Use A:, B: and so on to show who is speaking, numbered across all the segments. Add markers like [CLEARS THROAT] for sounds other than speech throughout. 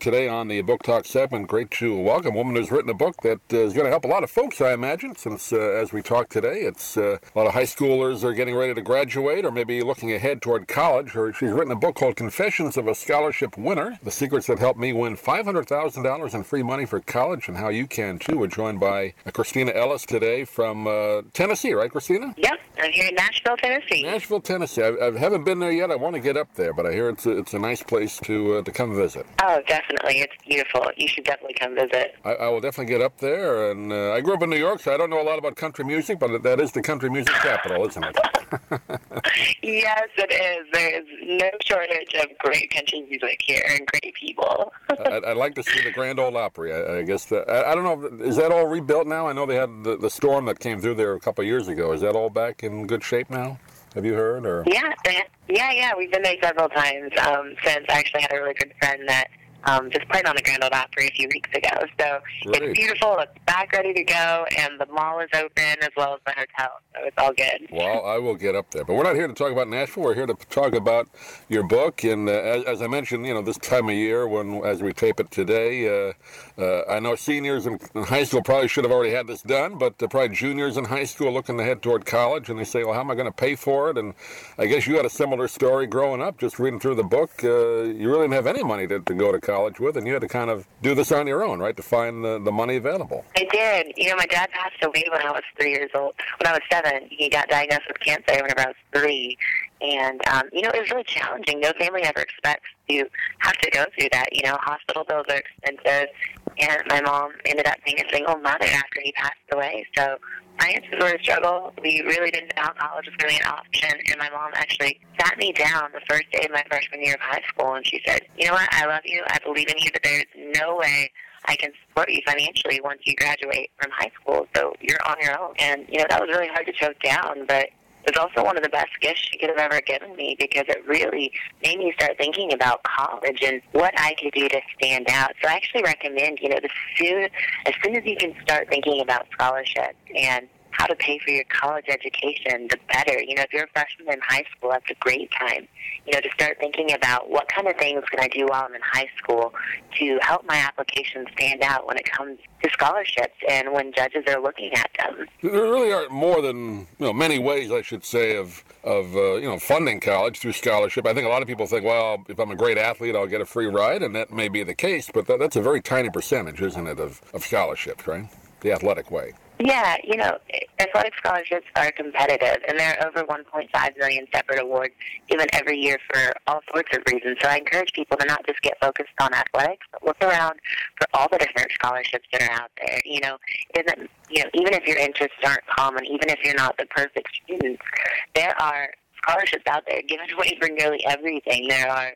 A: today on the Book Talk segment. Great to welcome a woman who's written a book that uh, is going to help a lot of folks, I imagine, since uh, as we talk today, it's uh, a lot of high schoolers are getting ready to graduate or maybe looking ahead toward college. Or she's written a book called Confessions of a Scholarship Winner The Secrets That Helped Me Win $500,000 in Free Money for College and How You Can Too. We're joined by uh, Kristina Ellis today from uh, Tennessee, right, Kristina?
B: Yep, I'm here in Nashville, Tennessee.
A: Nashville, Tennessee. I, I haven't been there yet. I want to get up there, but I hear it's a, it's a nice place to uh, to come visit.
B: Oh, definitely. It's beautiful. You should definitely come visit.
A: I, I will definitely get up there. And uh, I grew up in New York, so I don't know a lot about country music, but that is the country music capital, isn't it? [LAUGHS]
B: yes, it is. There is no shortage of great country music here and great people.
A: I'd, I'd, like to see the Grand Ole Opry. I, I guess the, I, I, don't know. Is that all rebuilt now? I know they had the, the storm that came through there a couple of years ago. Is that all back in good shape now? Have you heard? Or
B: yeah, yeah, yeah. We've been there several times um, since. I actually had a really good friend that um, just played on the Grand Ole Opry a few weeks ago. So
A: Great.
B: it's beautiful. It's back ready to go, and the mall is open as well as the hotel. So it's all good.
A: Well, I will get up there. But we're not here to talk about Nashville. We're here to talk about your book. And uh, as, as, I mentioned, you know, this time of year, when as we tape it today, uh, uh, I know seniors in, in, high school probably should have already had this done, but probably juniors in high school looking to head toward college, and they say, "Well, how am I going to pay for it?" And I guess you had a similar story growing up. Just reading through the book, uh, you really didn't have any money to, to go to college with, and you had to kind of do this on your own, right, to find the, the money available.
B: I did. You know, my dad passed away when I was three years old. When I was seven, he got diagnosed with cancer whenever I was three. And, um, you know, it was really challenging. No family ever expects to have to go through that. You know, hospital bills are expensive. And my mom ended up being a single mother after he passed away. So finances were a struggle. We really didn't know college was going to be an option. And my mom actually sat me down the first day of my freshman year of high school. And she said, you know what? I love you. I believe in you, but there's no way I can support you financially once you graduate from high school. So you're on your own. And, you know, that was really hard to choke down. But it was also one of the best gifts she could have ever given me because it really made me start thinking about college and what I could do to stand out. So I actually recommend, you know, the soon as soon as you can start thinking about scholarships and to pay for your college education, the better. You know, if you're a freshman in high school, that's a great time, you know, to start thinking about what kind of things can I do while I'm in high school to help my application stand out when it comes to scholarships and when judges are looking at them.
A: There really are more than, you know, many ways, I should say, of, of uh, you know, funding college through scholarship. I think a lot of people think, well, if I'm a great athlete, I'll get a free ride, and that may be the case, but that, that's a very tiny percentage, isn't it, of, of scholarships, right? The athletic way.
B: Yeah, you know, athletic scholarships are competitive, and there are over 1.5 million separate awards given every year for all sorts of reasons. So I encourage people to not just get focused on athletics, but look around for all the different scholarships that are out there. You know, isn't you know, even if your interests aren't common, even if you're not the perfect student, there are scholarships out there given [LAUGHS] away for nearly everything. There are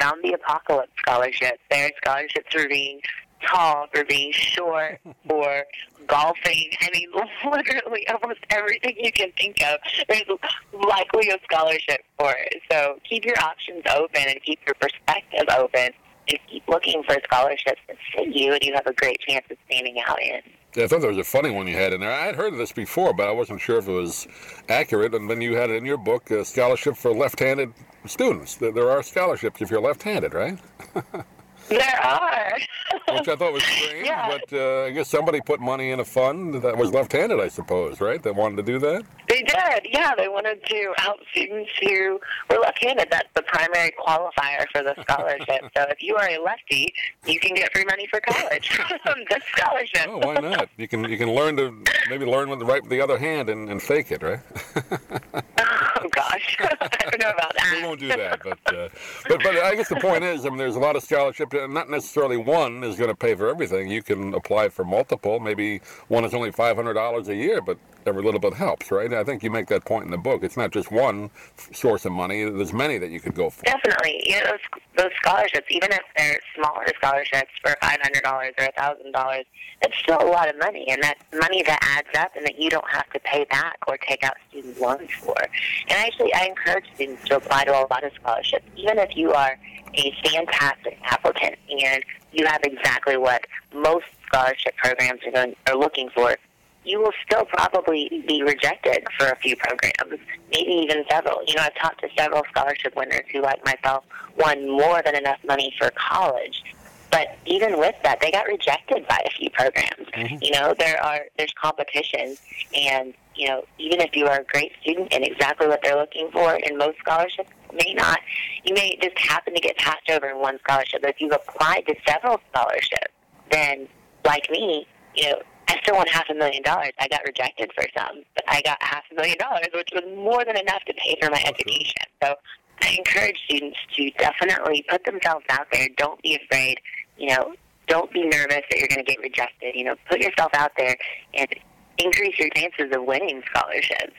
B: zombie apocalypse scholarships. There are scholarships for being tall, for being short, [LAUGHS] for golfing. I mean, [LAUGHS] literally almost everything you can think of. There's likely a scholarship for it. So keep your options open and keep your perspective open and keep looking for scholarships that fit you and you have a great chance of standing out in.
A: Yeah, I thought there was a funny one you had in there. I had heard of this before, but I wasn't sure if it was accurate. And then you had it in your book, a scholarship for left-handed students. There are scholarships if you're left-handed, right? [LAUGHS]
B: There are. [LAUGHS]
A: Which I thought was strange,
B: yeah.
A: but uh, I guess somebody put money in a fund that was left-handed, I suppose, right? That wanted to do that.
B: They did, yeah. They wanted to help students who were left-handed. That's the primary qualifier for the scholarship. [LAUGHS] so if you are a lefty, you can get free money for college. [LAUGHS] Good scholarship.
A: Oh, why not? You can you can learn to maybe learn with the right with the other hand and, and fake it, right? [LAUGHS]
B: I don't know about that.
A: We won't do that, but uh, but but I guess the point is, I mean, there's a lot of scholarships. And not necessarily one is going to pay for everything. You can apply for multiple. Maybe one is only five hundred dollars a year, but every little bit helps, right? I think you make that point in the book. It's not just one source of money. There's many that you could go for.
B: Definitely, you know, those, those scholarships, even if they're smaller scholarships for five hundred dollars or a thousand dollars, it's still a lot of money, and that's money that adds up, and that you don't have to pay back or take out student loans for. And actually, I encourage students to apply to a lot of scholarships, even if you are a fantastic applicant and you have exactly what most scholarship programs are, going, are looking for you will still probably be rejected for a few programs, maybe even several. You know, I've talked to several scholarship winners who, like myself, won more than enough money for college, But even with that, they got rejected by a few programs. Mm-hmm. You know, there are there's competition, and you know, even if you are a great student and exactly what they're looking for in most scholarships, may not. You may just happen to get passed over in one scholarship. But if you've applied to several scholarships, then like me, you know, I still won half a million dollars. I got rejected for some, but I got half a million dollars, which was more than enough to pay for my education. So I encourage students to definitely put themselves out there. Don't be afraid. You know, don't be nervous that you're going to get rejected. You know, put yourself out there and increase your chances of winning scholarships.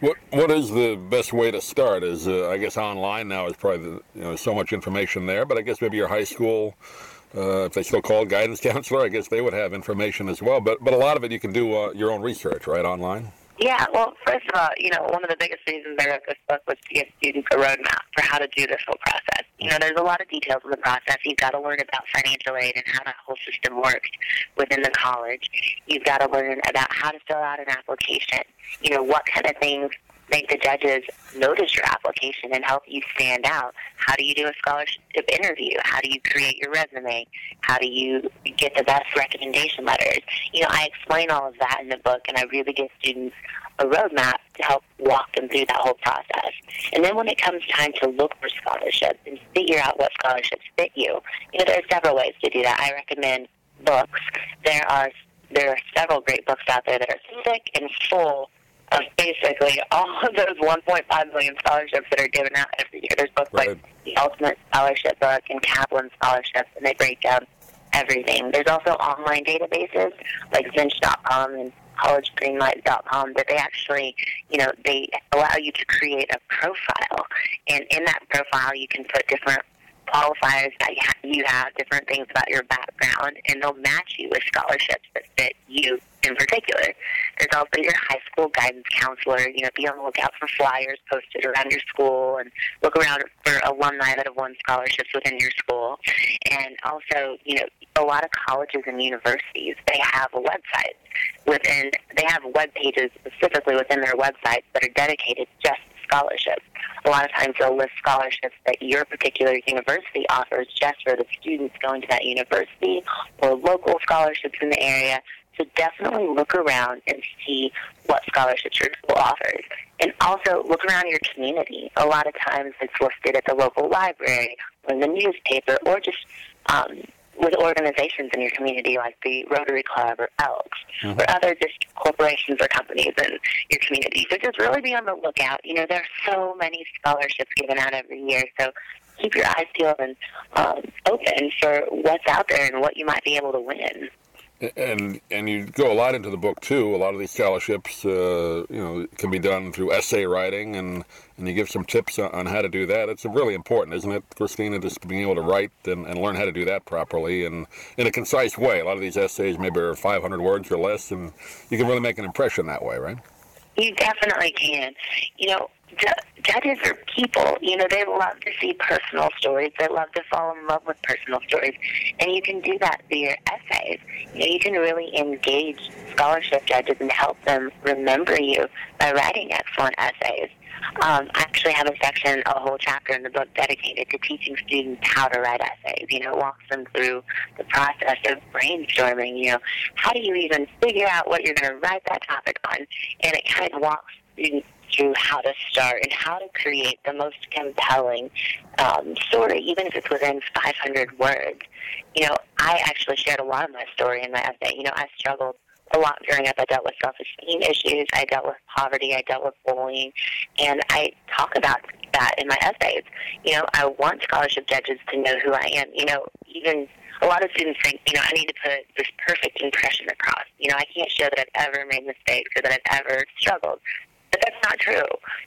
A: What What is the best way to start? Is uh, I guess online now is probably the, you know so much information there, but I guess maybe your high school uh, if they still call guidance [LAUGHS] counselor, I guess they would have information as well. But but a lot of it you can do uh, your own research, right, online.
B: Yeah, well, first of all, you know, one of the biggest reasons I wrote this book was to give students a roadmap for how to do this whole process. You know, there's a lot of details in the process. You've got to learn about financial aid and how that whole system works within the college. You've got to learn about how to fill out an application. You know, what kind of things make the judges notice your application and help you stand out. How do you do a scholarship interview? How do you create your resume? How do you get the best recommendation letters? You know, I explain all of that in the book, and I really give students a roadmap to help walk them through that whole process. And then when it comes time to look for scholarships and figure out what scholarships fit you, you know, there are several ways to do that. I recommend books. There are there are several great books out there that are thick and full of basically all of those 1.5 million scholarships that are given out every year. There's books right. like the Ultimate Scholarship Book and Kaplan Scholarships, and they break down everything. There's also online databases like Zinch.com and collegegreenlight.com that they actually, you know, they allow you to create a profile, and in that profile you can put different qualifiers that you have, different things about your background, and they'll match you with scholarships that fit you in particular. There's also your high school guidance counselor. You know, be on the lookout for flyers posted around your school and look around for alumni that have won scholarships within your school. And also, you know, a lot of colleges and universities, they have a website within, they have web pages specifically within their websites that are dedicated just scholarships. A lot of times they'll list scholarships that your particular university offers just for the students going to that university or local scholarships in the area. So definitely look around and see what scholarships your school offers. And also look around your community. A lot of times it's listed at the local library or in the newspaper or just um, with organizations in your community like the Rotary Club or Elks mm-hmm. or other just corporations or companies in your community. So just really be on the lookout. You know, there are so many scholarships given out every year. So keep your eyes peeled and um, open for what's out there and what you might be able to win
A: and and you go a lot into the book too. A lot of these scholarships, uh, you know, can be done through essay writing, and and you give some tips on how to do that. It's really important, isn't it, Kristina, just being able to write and, and learn how to do that properly and in a concise way. A lot of these essays maybe are 500 words or less, and you can really make an impression that way, right?
B: You definitely can. You know, judges are people. You know, they love to see personal stories. They love to fall in love with personal stories. And you can do that through your essays. You know, you can really engage scholarship judges and help them remember you by writing excellent essays. Um, I actually have a section, a whole chapter in the book dedicated to teaching students how to write essays. You know, walks them through the process of brainstorming. You know, how do you even figure out what you're going to write that topic on? And it kind of walks students through how to start and how to create the most compelling um, story, even if it's within 500 words. You know, I actually shared a lot of my story in my essay. You know, I struggled a lot growing up. I dealt with self-esteem issues. I dealt with poverty. I dealt with bullying, and I talk about that in my essays. You know, I want scholarship judges to know who I am. You know, even a lot of students think, you know, I need to put this perfect impression across. You know, I can't show that I've ever made mistakes or that I've ever struggled. Not true.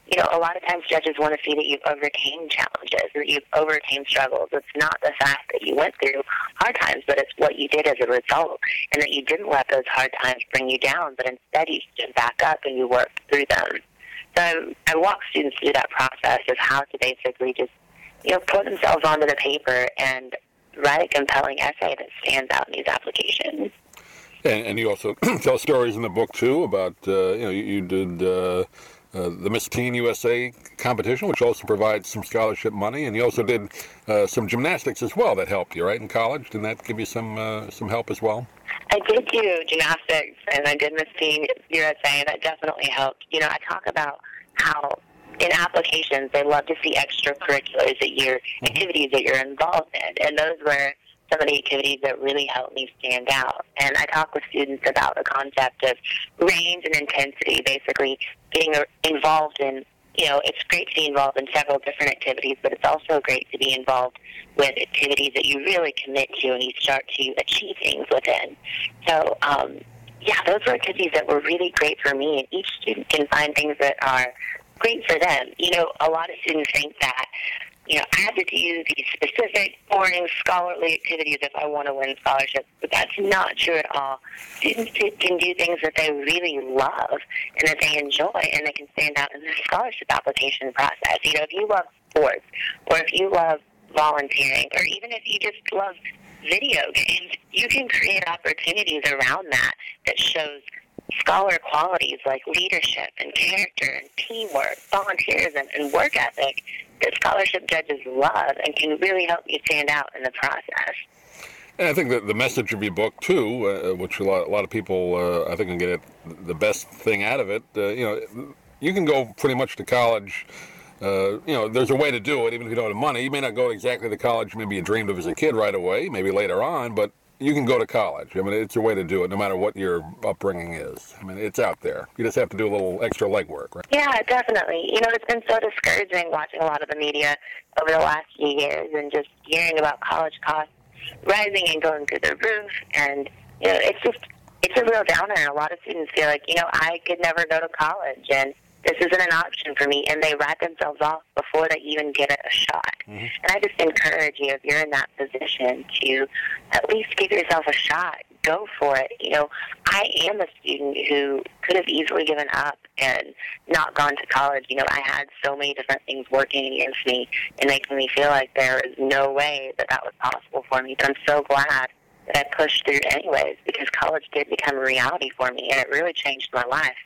B: You know, a lot of times judges want to see that you've overcame challenges, that you've overcame struggles. It's not the fact that you went through hard times, but it's what you did as a result, and that you didn't let those hard times bring you down, but instead you stood back up and you worked through them. So I, I walk students through that process of how to basically just, you know, put themselves onto the paper and write a compelling essay that stands out in these applications.
A: And, and you also [CLEARS THROAT] tell stories in the book too about uh, you know you, you did uh, uh, the Miss Teen USA competition, which also provides some scholarship money, and you also did uh, some gymnastics as well that helped you, right, in college? Didn't that give you some uh, some help as well?
B: I did do gymnastics, and I did Miss Teen USA. and That definitely helped. You know, I talk about how in applications they love to see extracurriculars that you're mm-hmm. activities that you're involved in, and those were some of the activities that really helped me stand out. And I talk with students about the concept of range and intensity, basically getting involved in, you know, it's great to be involved in several different activities, but it's also great to be involved with activities that you really commit to and you start to achieve things within. So, um, yeah, those were activities that were really great for me, and each student can find things that are great for them. You know, a lot of students think that you know, I have to do these specific, boring, scholarly activities if I want to win scholarships. But that's not true at all. Students can do things that they really love and that they enjoy, and they can stand out in the scholarship application process. You know, if you love sports, or if you love volunteering, or even if you just love video games, you can create opportunities around that that shows scholar qualities like leadership and character and teamwork, volunteerism, and work ethic that scholarship judges love and can really help you stand out in the process.
A: And I think that the message of your book too, uh, which a lot, a lot, of people uh, I think can get it, the best thing out of it. Uh, you know, you can go pretty much to college. Uh, you know, there's a way to do it, even if you don't have money. You may not go to exactly the college maybe you dreamed of as a kid right away, maybe later on, but you can go to college. I mean, it's your way to do it, no matter what your upbringing is. I mean, it's out there. You just have to do a little extra legwork, right?
B: Yeah, definitely. You know, it's been so discouraging watching a lot of the media over the last few years and just hearing about college costs rising and going through the roof. And, you know, it's just, it's a real downer. A lot of students feel like, you know, I could never go to college. And this isn't an option for me, and they write themselves off before they even get a shot. Mm-hmm. And I just encourage you, if you're in that position, to at least give yourself a shot. Go for it. You know, I am a student who could have easily given up and not gone to college. You know, I had so many different things working against me and making me feel like there is no way that that was possible for me. But I'm so glad that I pushed through anyways because college did become a reality for me, and it really changed my life.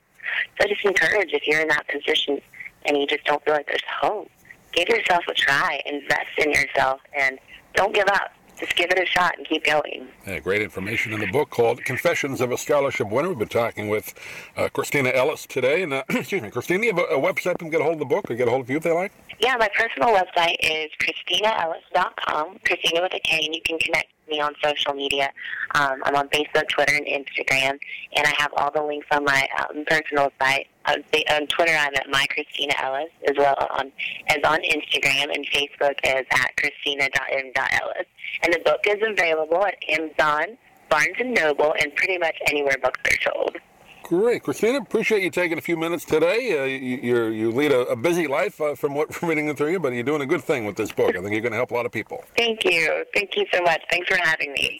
B: So I just encourage if you're in that position and you just don't feel like there's hope, give yourself a try, invest in yourself, and don't give up. Just give it a shot and keep going.
A: Yeah, great information in the book called Confessions of a Scholarship Winner. We've been talking with uh, Kristina Ellis today. And uh, [CLEARS THROAT] excuse me, Kristina, you have a, a website can get a hold of the book or get a hold of you if they like?
B: Yeah, my personal website is KristinaEllis.com, Kristina with a K, and you can connect me on social media. Um, I'm on Facebook, Twitter, and Instagram, and I have all the links on my um, personal site. On, on Twitter, I'm at my Kristina Ellis, as well on as on Instagram and Facebook as at Kristina.m.ellis. And the book is available at Amazon, Barnes and Noble, and pretty much anywhere books are sold.
A: Great, Kristina. Appreciate you taking a few minutes today. Uh, you, you lead a, a, busy life uh, from what [LAUGHS] from reading through you, but you're doing a good thing with this book. I think you're going to help a lot of people.
B: Thank you. Thank you so much. Thanks for having me.